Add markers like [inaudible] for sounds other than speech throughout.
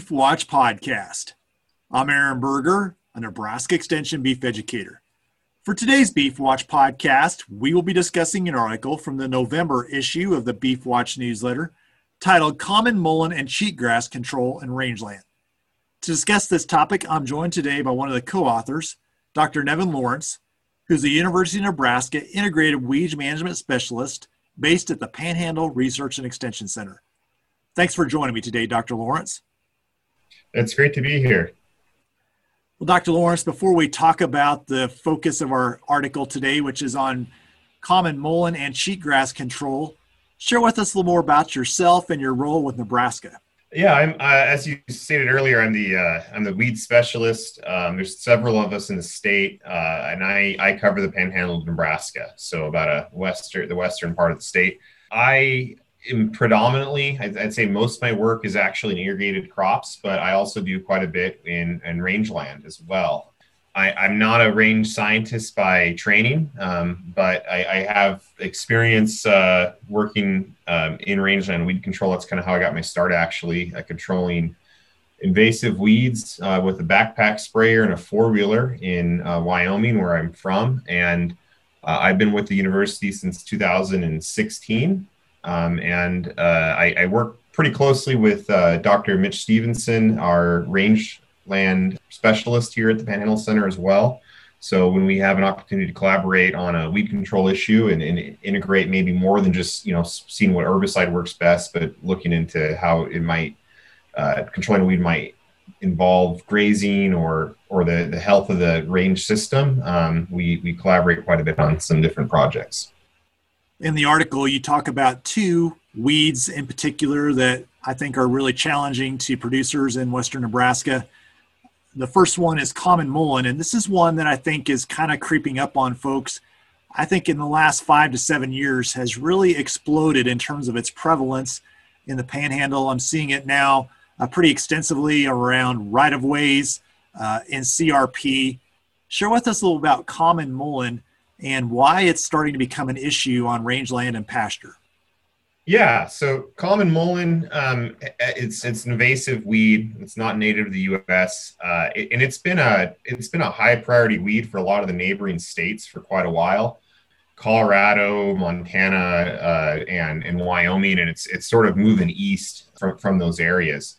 Beef Watch podcast. I'm Aaron Berger, a Nebraska Extension beef educator. For today's Beef Watch podcast, we will be discussing an article from the November issue of the Beef Watch newsletter titled Common Mullein and Cheatgrass Control in Rangeland. To discuss this topic, I'm joined today by one of the co authors, Dr. Nevin Lawrence, who's the University of Nebraska Integrated Weed Management Specialist based at the Panhandle Research and Extension Center. Thanks for joining me today, Dr. Lawrence. It's great to be here. Well, Dr. Lawrence, before we talk about the focus of our article today, which is on common mullein and cheatgrass control, share with us a little more about yourself and your role with Nebraska. Yeah, I'm uh, as you stated earlier. I'm the uh, I'm the weed specialist. Um, there's several of us in the state, uh, and I I cover the Panhandle of Nebraska, so about a western the western part of the state. I predominantly, I'd, I'd, say most of my work is actually in irrigated crops, but I also do quite a bit in, in rangeland as well. I, am not a range scientist by training, um, but I, I, have experience uh, working um, in rangeland weed control. That's kind of how I got my start, actually, uh, controlling invasive weeds uh, with a backpack sprayer and a four wheeler in uh, Wyoming, where I'm from. And uh, I've been with the university since 2016. Um, and uh, I, I, work pretty closely with uh, Dr. Mitch Stephenson, our rangeland specialist here at the Panhandle Center as well. So when we have an opportunity to collaborate on a weed control issue and, and, integrate maybe more than just you know seeing what herbicide works best, but looking into how it might uh, controlling weed might involve grazing or or the, the health of the range system, um, we we collaborate quite a bit on some different projects in the article, you talk about two weeds in particular that I think are really challenging to producers in Western Nebraska. The first one is common mullein, and this is one that I think is kind of creeping up on folks. I think in the last five to seven years has really exploded in terms of its prevalence in the panhandle. I'm seeing it now uh, pretty extensively around right of ways uh, in CRP. Share with us a little about common mullein and why it's starting to become an issue on rangeland and pasture. Yeah, so common mullein, um, it's it's an invasive weed. It's not native to the U.S. Uh, it, and it's been a it's been a high priority weed for a lot of the neighboring states for quite a while. Colorado, Montana, uh, and and Wyoming, and it's it's sort of moving east from from those areas.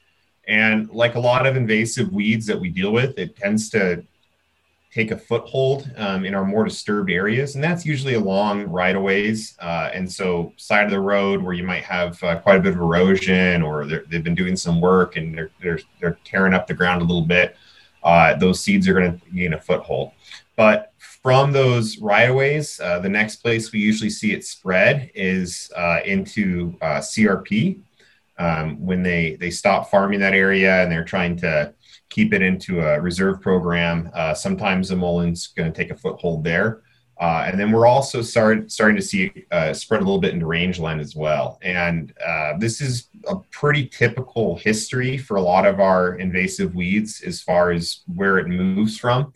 And like a lot of invasive weeds that we deal with, it tends to take a foothold um, in our more disturbed areas, and that's usually along right of ways. Uh, and so, side of the road where you might have uh, quite a bit of erosion, or they've been doing some work and they're they're, they're tearing up the ground a little bit. Uh, those seeds are going to gain a foothold. But from those right of ways, uh, the next place we usually see it spread is uh, into uh, CRP. Um, when they they stop farming that area and they're trying to keep it into a reserve program. Uh, sometimes the mullein's going to take a foothold there. Uh, and then we're also start, starting to see uh, spread a little bit into rangeland as well. And uh, this is a pretty typical history for a lot of our invasive weeds as far as where it moves from.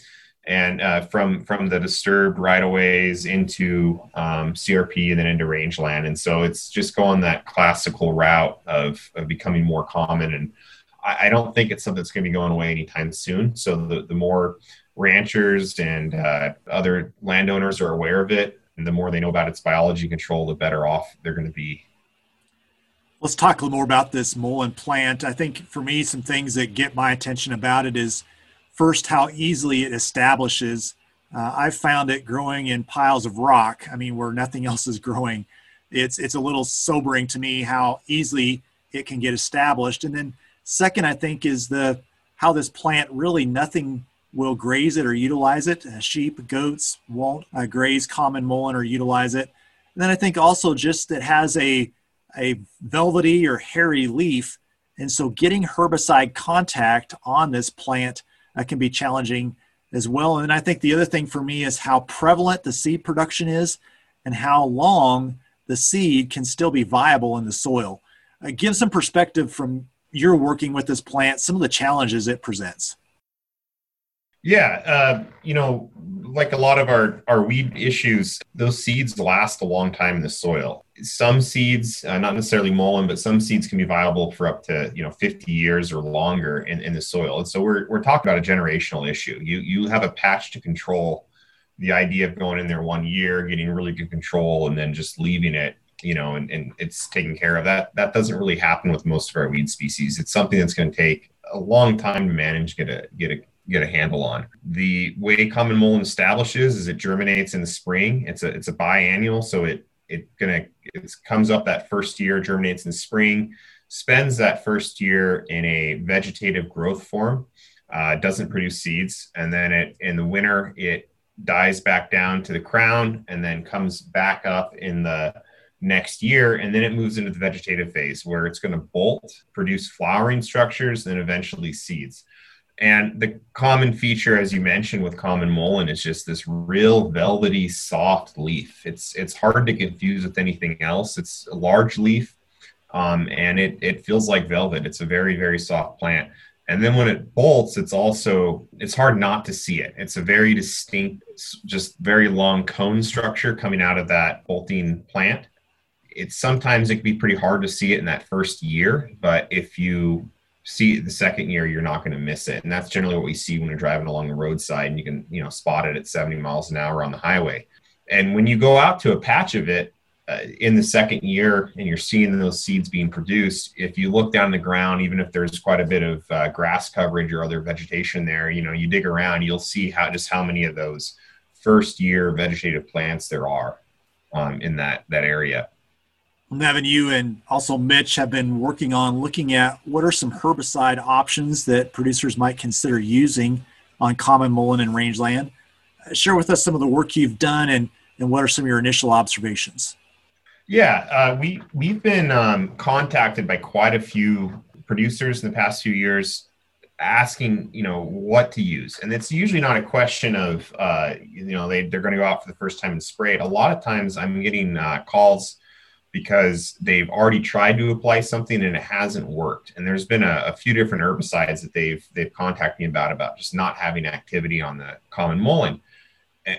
And uh, from from the disturbed right of ways into um, CRP and then into rangeland, and so it's just going that classical route of, of becoming more common and I, I don't think it's something that's going to be going away anytime soon. So the, the more ranchers and uh, other landowners are aware of it, and the more they know about its biology control, the better off they're going to be. Let's talk a little more about this mullein plant. I think for me, some things that get my attention about it is first how easily it establishes. Uh, I've found it growing in piles of rock. I mean, where nothing [laughs] else is growing. It's it's a little sobering to me how easily it can get established. And then Second, I think is the how this plant really nothing will graze it or utilize it. Uh, sheep, goats won't uh, graze common mullen or utilize it. And then I think also just it has a a velvety or hairy leaf, and so getting herbicide contact on this plant uh, can be challenging as well. And then I think the other thing for me is how prevalent the seed production is, and how long the seed can still be viable in the soil. Uh, give some perspective from you're working with this plant, some of the challenges it presents. Yeah, uh, you know, like a lot of our our weed issues, those seeds last a long time in the soil. some seeds, uh, not necessarily mullein, but some seeds can be viable for up to you know 50 years or longer in, in the soil. And so we're, we're talking about a generational issue. You you have a patch to control. The idea of going in there one year, getting really good control, and then just leaving it, you know, and, and it's taken care of. That that doesn't really happen with most of our weed species. It's something that's going to take a long time to manage, get a get a get a handle on. The way common mullein establishes is it germinates in the spring. It's a it's a biennial, so it it gonna it comes up that first year, germinates in spring, spends that first year in a vegetative growth form, uh, doesn't produce seeds, and then it in the winter it dies back down to the crown and then comes back up in the next year and then it moves into the vegetative phase where it's going to bolt produce flowering structures and eventually seeds and the common feature, as you mentioned, with common mullein is just this real velvety, soft leaf. It's it's hard to confuse with anything else. It's a large leaf, um, and it it feels like velvet. It's a very very soft plant. And then when it bolts, it's also it's hard not to see it. It's a very distinct, just very long cone structure coming out of that bolting plant. It's sometimes it can be pretty hard to see it in that first year, but if you see the second year you're not going to miss it. And that's generally what we see when you're driving along the roadside and you can you know spot it at 70 miles an hour on the highway. And when you go out to a patch of it uh, in the second year and you're seeing those seeds being produced if you look down the ground even if there's quite a bit of uh, grass coverage or other vegetation there you know you dig around you'll see how just how many of those first year vegetative plants there are um, in that that area Nevin, you and also Mitch have been working on looking at what are some herbicide options that producers might consider using on common mullein and rangeland. Uh, share with us some of the work you've done and, and what are some of your initial observations? Yeah, uh, we we've been um, contacted by quite a few producers in the past few years asking you know what to use and it's usually not a question of uh, you know they, they're going to go out for the first time and spray it a lot of times i'm getting uh, calls because they've already tried to apply something and it hasn't worked. And there's been a, a, few different herbicides that they've they've contacted me about about just not having activity on the common mullein.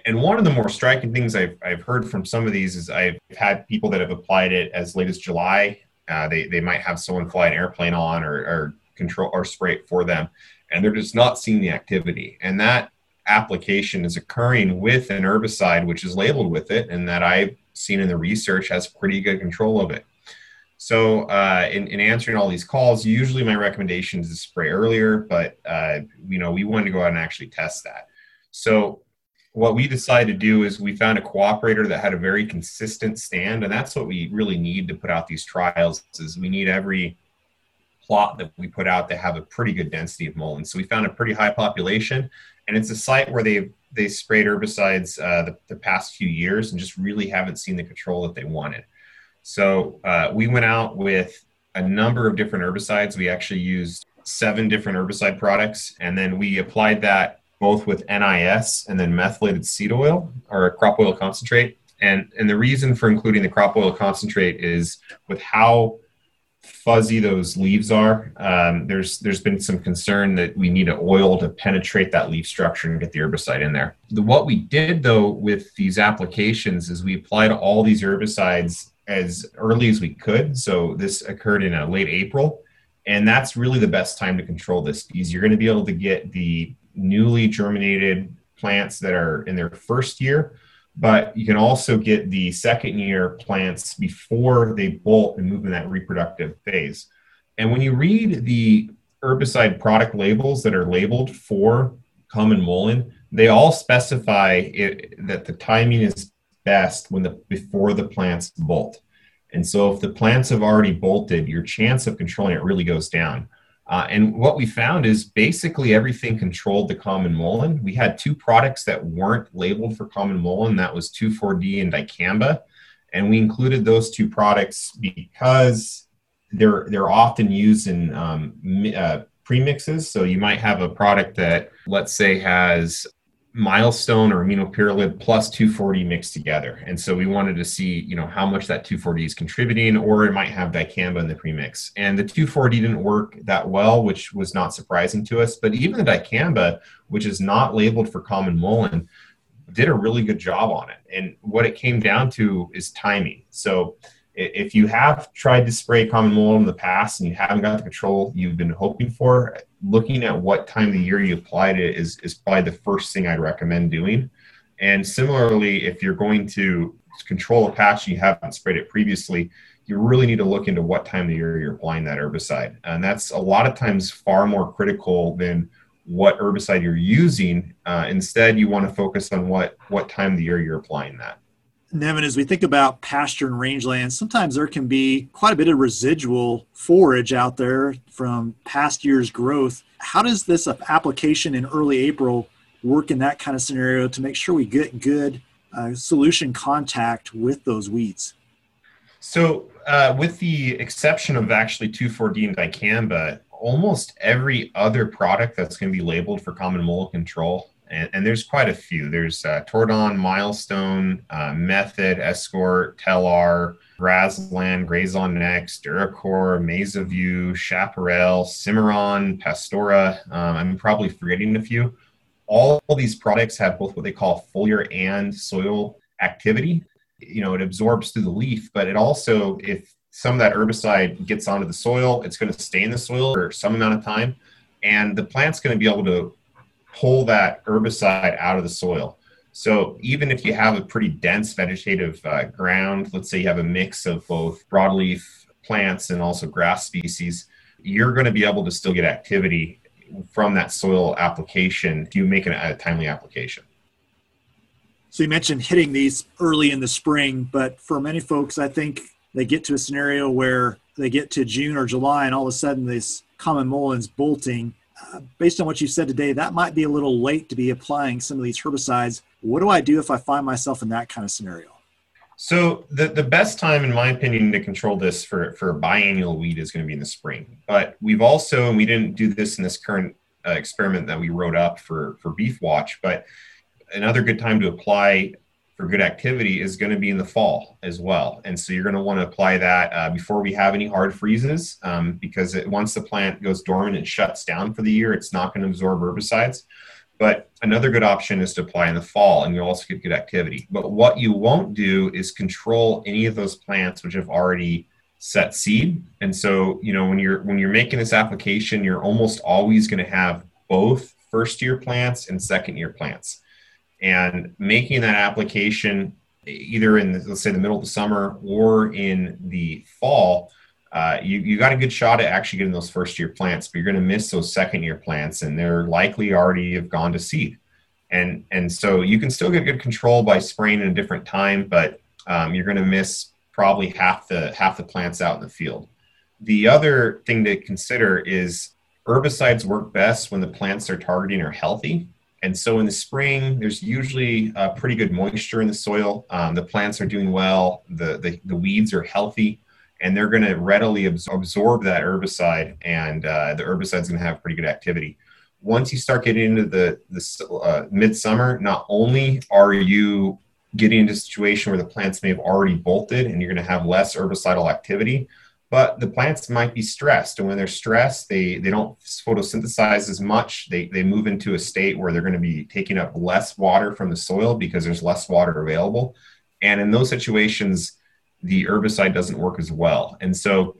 And one of the more striking things I've, I've heard from some of these is I've had people that have applied it as late as July. Uh, they, they might have someone fly an airplane on or, or control or spray it for them, and they're just not seeing the activity. And that application is occurring with an herbicide which is labeled with it and that I seen in the research has pretty good control of it. So, uh, in, in, answering all these calls, usually my recommendation is to spray earlier, but uh, you know we wanted to go out and actually test that. So, what we decided to do is we found a cooperator that had a very consistent stand, and that's what we really need to put out these trials. Is we need every plot that we put out to have a pretty good density of mullein. So we found a pretty high population, and it's a site where they've they sprayed herbicides uh, the, the, past few years and just really haven't seen the control that they wanted. So uh, we went out with a number of different herbicides. We actually used seven different herbicide products, and then we applied that both with NIS and then methylated seed oil or crop oil concentrate. And and the reason for including the crop oil concentrate is with how fuzzy those leaves are. Um, there's there's been some concern that we need an oil to penetrate that leaf structure and get the herbicide in there. The, what we did though with these applications is we applied all these herbicides as early as we could. So this occurred in a late April, and that's really the best time to control this because you're going to be able to get the newly germinated plants that are in their first year but you can also get the second year plants before they bolt and move in that reproductive phase. And when you read the herbicide product labels that are labeled for common mullein, they all specify it, that the timing is best when the before the plants bolt. And so if the plants have already bolted, your chance of controlling it really goes down. Uh, and what we found is basically everything controlled the common mullein. We had two products that weren't labeled for common mullein. That was 2,4-D and dicamba. And we included those two products because they're, they're often used in um, uh, premixes. So you might have a product that, let's say, has milestone or aminopyralid plus 2,4-D mixed together. And so we wanted to see, you know, how much that 2,4-D is contributing, or it might have dicamba in the premix. And the 2,4-D didn't work that well, which was not surprising to us. But even the dicamba, which is not labeled for common mullein, did a really good job on it. And what it came down to is timing. So if you have tried to spray common mold in the past and you haven't got the control you've been hoping for, looking at what time of the year you applied it is, is probably the first thing I'd recommend doing. And similarly, if you're going to control a patch and you haven't sprayed it previously, you really need to look into what time of the year you're applying that herbicide. And that's a lot of times far more critical than what herbicide you're using. Uh, instead, you want to focus on what, what time of the year you're applying that. Nevin, as we think about pasture and rangeland, sometimes there can be quite a bit of residual forage out there from past year's growth. How does this application in early April work in that kind of scenario to make sure we get good uh, solution contact with those weeds? So, uh, with the exception of actually 2,4-D and dicamba, almost every other product that's going to be labeled for common mole control and, and there's quite a few. There's uh, Tordon, Milestone, uh, Method, Escort, Telar, Grazland, Grazon Next, Duracor, MezaVue, Chaparral, Cimarron, Pastora. Um, I'm probably forgetting a few. All these products have both what they call foliar and soil activity. You know, it absorbs through the leaf, but it also, if some of that herbicide gets onto the soil, it's going to stay in the soil for some amount of time, and the plant's going to be able to pull that herbicide out of the soil. So even if you have a pretty dense vegetative uh, ground, let's say you have a mix of both broadleaf plants and also grass species, you're going to be able to still get activity from that soil application if you make it a timely application. So you mentioned hitting these early in the spring, but for many folks, I think they get to a scenario where they get to June or July and all of a sudden this common mulleins bolting based on what you said today, that might be a little late to be applying some of these herbicides. What do I do if I find myself in that kind of scenario? So the, the best time, in my opinion, to control this for, for biannual weed is going to be in the spring. But we've also, and we didn't do this in this current uh, experiment that we wrote up for, for Beef Watch, but another good time to apply for good activity is going to be in the fall as well. And so you're going to want to apply that uh, before we have any hard freezes um, because it, once the plant goes dormant and shuts down for the year, it's not going to absorb herbicides. But another good option is to apply in the fall and you'll also get good activity. But what you won't do is control any of those plants which have already set seed. And so, you know, when you're when you're making this application, you're almost always going to have both first year plants and second year plants and making that application either in let's say the middle of the summer or in the fall uh, you, you got a good shot at actually getting those first year plants but you're going to miss those second year plants and they're likely already have gone to seed. And and so you can still get good control by spraying in a different time but um, you're going to miss probably half the half the plants out in the field. The other thing to consider is herbicides work best when the plants they're targeting are healthy and so in the spring, there's usually uh, pretty good moisture in the soil. Um, the plants are doing well. The, the, the weeds are healthy and they're going to readily absorb that herbicide and uh, the herbicide is going to have pretty good activity. Once you start getting into the, the uh, midsummer, not only are you getting into a situation where the plants may have already bolted and you're going to have less herbicidal activity, but the plants might be stressed and when they're stressed they they don't photosynthesize as much. They they move into a state where they're going to be taking up less water from the soil because there's less water available. And in those situations the herbicide doesn't work as well. And so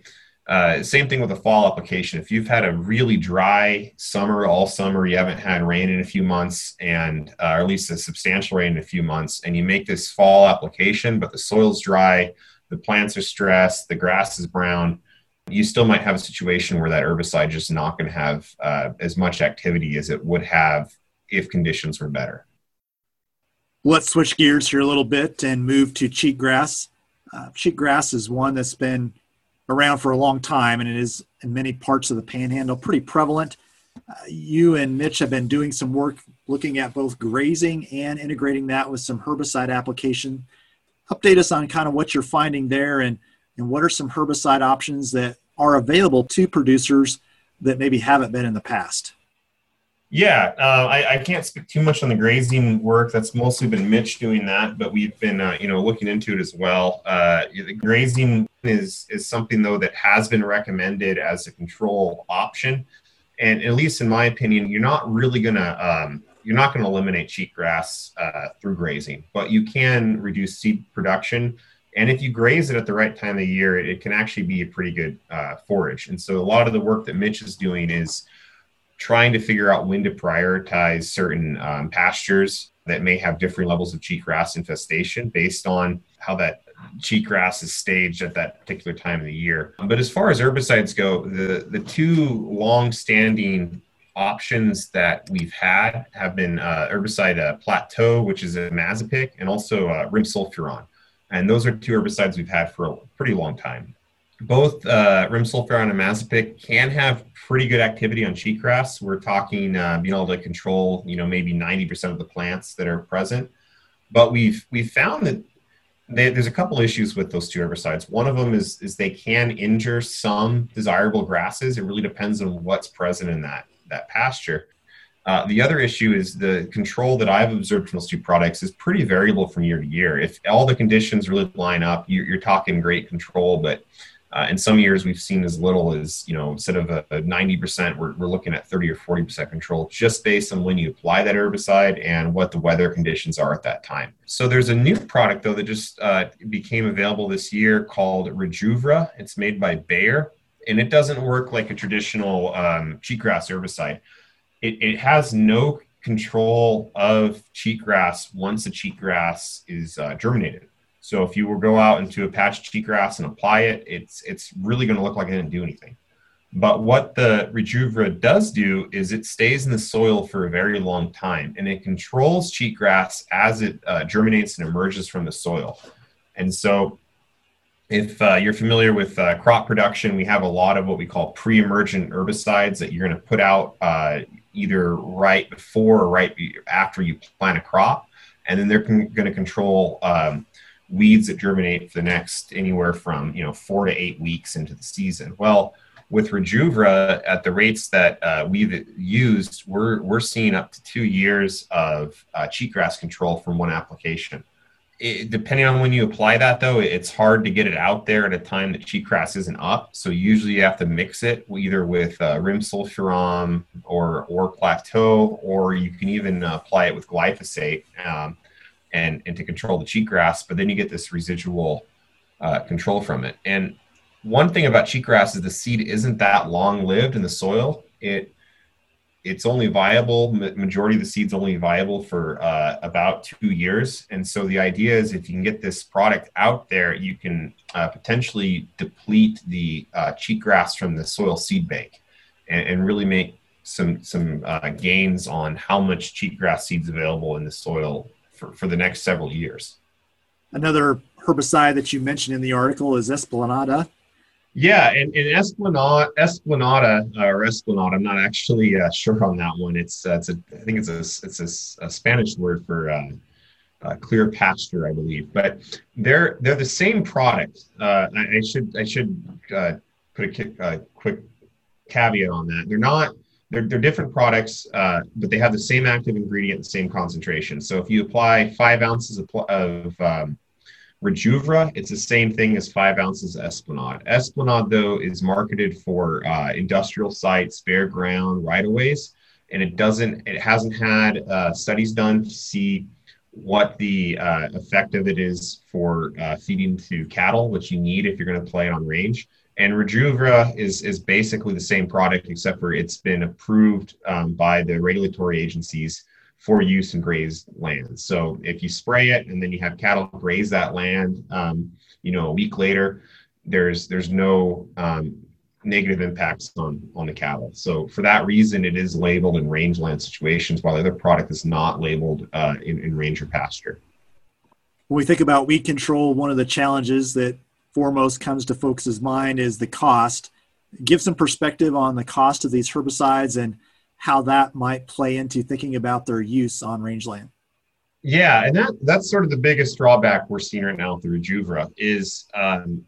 uh, same thing with the fall application. If you've had a really dry summer all summer you haven't had rain in a few months and uh, or at least a substantial rain in a few months and you make this fall application but the soil's dry the plants are stressed, the grass is brown, you still might have a situation where that herbicide just not going to have uh, as much activity as it would have if conditions were better. Let's switch gears here a little bit and move to cheatgrass. Uh, cheatgrass is one that's been around for a long time and it is in many parts of the panhandle pretty prevalent. Uh, you and Mitch have been doing some work looking at both grazing and integrating that with some herbicide application update us on kind of what you're finding there and, and what are some herbicide options that are available to producers that maybe haven't been in the past. Yeah, uh, I, I, can't speak too much on the grazing work. That's mostly been Mitch doing that, but we've been, uh, you know, looking into it as well. Uh, grazing is is something though that has been recommended as a control option, and at least in my opinion, you're not really going to um, you're not going to eliminate cheatgrass uh, through grazing, but you can reduce seed production And if you graze it at the right time of year, it, it can actually be a pretty good uh, forage. And so a lot of the work that Mitch is doing is trying to figure out when to prioritize certain um, pastures that may have different levels of cheatgrass infestation based on how that cheatgrass is staged at that particular time of the year. But as far as herbicides go, the, the two long-standing options that we've had have been uh, herbicide uh, Plateau, which is imazapic, and also uh, Rimsulfuron. And those are two herbicides we've had for a pretty long time. Both uh, Rimsulfuron and imazapic can have pretty good activity on cheatgrass. We're talking uh, being able to control, you know, maybe 90% of the plants that are present. But we've we've found that they, there's a couple issues with those two herbicides. One of them is is they can injure some desirable grasses. It really depends on what's present in that that pasture. Uh, the other issue is the control that I've observed from those two products is pretty variable from year to year. If all the conditions really line up, you're, you're talking great control, but uh, in some years, we've seen as little as, you know, instead of a, a 90%, we're, we're looking at 30 or 40% control just based on when you apply that herbicide and what the weather conditions are at that time. So there's a new product, though, that just uh, became available this year called Rejuvra. It's made by Bayer, and it doesn't work like a traditional um, cheatgrass herbicide. It, it has no control of cheatgrass once the cheatgrass is uh, germinated. So if you will go out into a patch of cheatgrass and apply it, it's it's really going to look like it didn't do anything. But what the Rejuvra does do is it stays in the soil for a very long time and it controls cheatgrass as it uh, germinates and emerges from the soil. And so, if uh, you're familiar with uh, crop production, we have a lot of what we call pre emergent herbicides that you're going to put out uh, either right before or right after you plant a crop. And then they're con- going to control um, weeds that germinate for the next anywhere from you know four to eight weeks into the season. Well, with Rejuvra at the rates that uh, we've used, we're we're seeing up to two years of uh, cheatgrass control from one application. It, depending on when you apply that, though, it's hard to get it out there at a time that cheatgrass isn't up. So usually you have to mix it either with uh, rimsulfuron or or plateau, or you can even apply it with glyphosate. Um, and and to control the cheatgrass. But then you get this residual uh, control from it. And one thing about cheatgrass is the seed isn't that long lived in the soil. It it's only viable majority of the seeds only viable for uh, about two years and so the idea is if you can get this product out there you can uh, potentially deplete the uh, cheatgrass from the soil seed bank and, and really make some some uh, gains on how much cheatgrass seeds available in the soil for, for the next several years. Another herbicide that you mentioned in the article is Esplanada. Yeah, and, and Esplanada, Esplanada or Esplanada, I'm not actually uh, sure on that one. It's, uh, it's a, I think it's a, it's a, a Spanish word for uh, uh, clear pasture, I believe. But they're they're the same product. Uh, I, I, should I should put a, a, quick caveat on that. They're not they're, they're different products, uh, but they have the same active ingredient, the same concentration. So if you apply five ounces of, of um, Rejuvra, it's the same thing as five ounces of Esplanade. Esplanade, though, is marketed for uh, industrial sites, bare ground, right-of-ways, and it doesn't, it hasn't had uh, studies done to see what the uh, effect of it is for uh, feeding to cattle, which you need if you're going to play it on range. And Rejuvra is is basically the same product, except for it's been approved um, by the regulatory agencies for use in grazed lands. So if you spray it and then you have cattle graze that land, um, you know, a week later, there's there's no um, negative impacts on on the cattle. So for that reason, it is labeled in rangeland situations, while the other product is not labeled uh, in, in range or pasture. When we think about weed control, one of the challenges that foremost comes to folks' mind is the cost. Give some perspective on the cost of these herbicides and how that might play into thinking about their use on rangeland. Yeah, and that that's sort of the biggest drawback we're seeing right now the Rejuvra is um,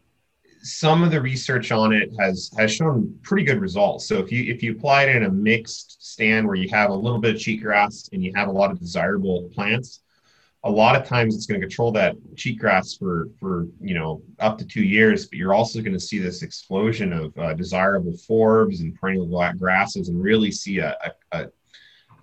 some of the research on it has has shown pretty good results. So if you if you apply it in a mixed stand where you have a little bit of cheatgrass and you have a lot of desirable plants, a lot of times it's going to control that cheatgrass for for you know up to two years but you're also going to see this explosion of uh, desirable forbs and perennial grasses and really see a, a,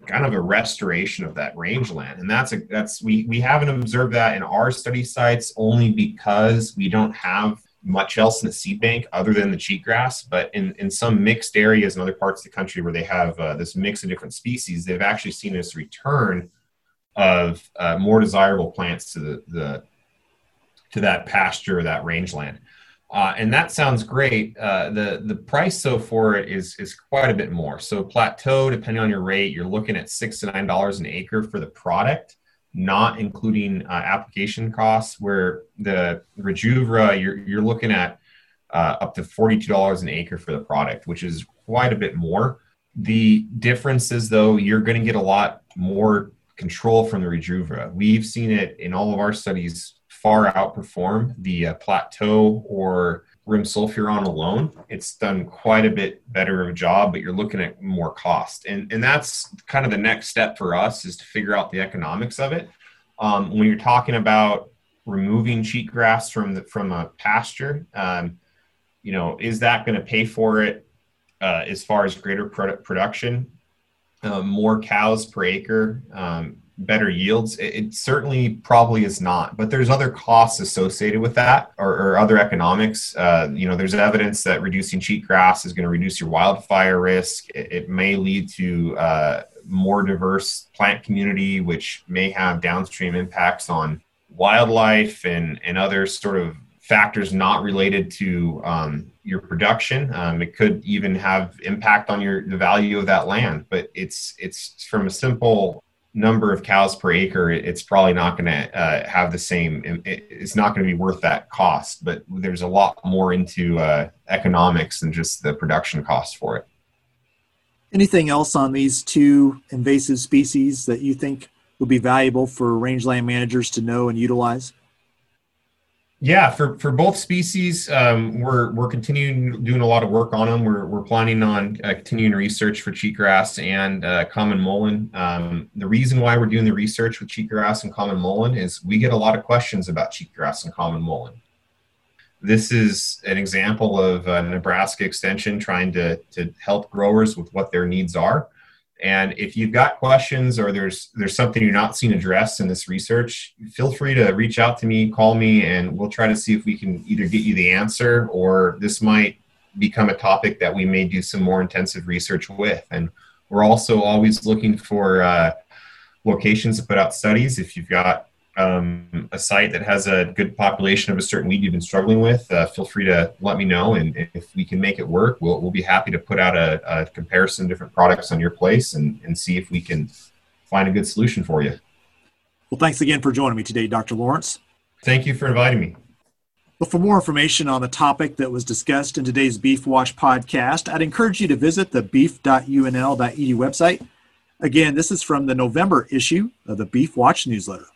kind of a restoration of that rangeland. And that's a that's we we haven't observed that in our study sites only because we don't have much else in the seed bank other than the cheatgrass. But in, in some mixed areas in other parts of the country where they have uh, this mix of different species, they've actually seen this return of uh, more desirable plants to the, the to that pasture, that rangeland. Uh, and that sounds great. Uh, the the price so for it is is quite a bit more. So plateau, depending on your rate, you're looking at six to nine dollars an acre for the product, not including uh, application costs. Where the Rejuvra, you're you're looking at uh, up to forty two dollars an acre for the product, which is quite a bit more. The difference is though you're going to get a lot more control from the Rejuvra. We've seen it in all of our studies far outperform the uh, plateau or rimsulfuron alone. It's done quite a bit better of a job, but you're looking at more cost. And, and that's kind of the next step for us is to figure out the economics of it. Um, when you're talking about removing cheatgrass from the, from a pasture, um, you know, is that going to pay for it uh, as far as greater product production? Uh, more cows per acre, um, better yields? It, it, certainly probably is not, but there's other costs associated with that or, or other economics. Uh, you know, there's evidence that reducing cheatgrass is going to reduce your wildfire risk. It, it may lead to uh, more diverse plant community, which may have downstream impacts on wildlife and, and other sort of factors not related to um, your production. Um, it could even have impact on your the value of that land. But it's it's from a simple number of cows per acre, it's probably not going to uh, have the same. It's not going to be worth that cost. But there's a lot more into uh, economics than just the production cost for it. Anything else on these two invasive species that you think would be valuable for rangeland managers to know and utilize? Yeah, for, for both species, um, we're we're continuing doing a lot of work on them. We're we're planning on uh, continuing research for cheatgrass and uh, common mullein. Um, the reason why we're doing the research with cheatgrass and common mullein is we get a lot of questions about cheatgrass and common mullein. This is an example of uh, Nebraska Extension trying to to help growers with what their needs are. And if you've got questions or there's there's something you're not seeing addressed in this research, feel free to reach out to me, call me, and we'll try to see if we can either get you the answer or this might become a topic that we may do some more intensive research with. And we're also always looking for uh, locations to put out studies. If you've got um, a site that has a good population of a certain weed you've been struggling with, uh, feel free to let me know. And if we can make it work, we'll, we'll be happy to put out a, a comparison of different products on your place and, and see if we can find a good solution for you. Well, thanks again for joining me today, Dr. Lawrence. Thank you for inviting me. Well, for more information on the topic that was discussed in today's Beef Watch podcast, I'd encourage you to visit the beef.unl.edu website. Again, this is from the November issue of the Beef Watch newsletter.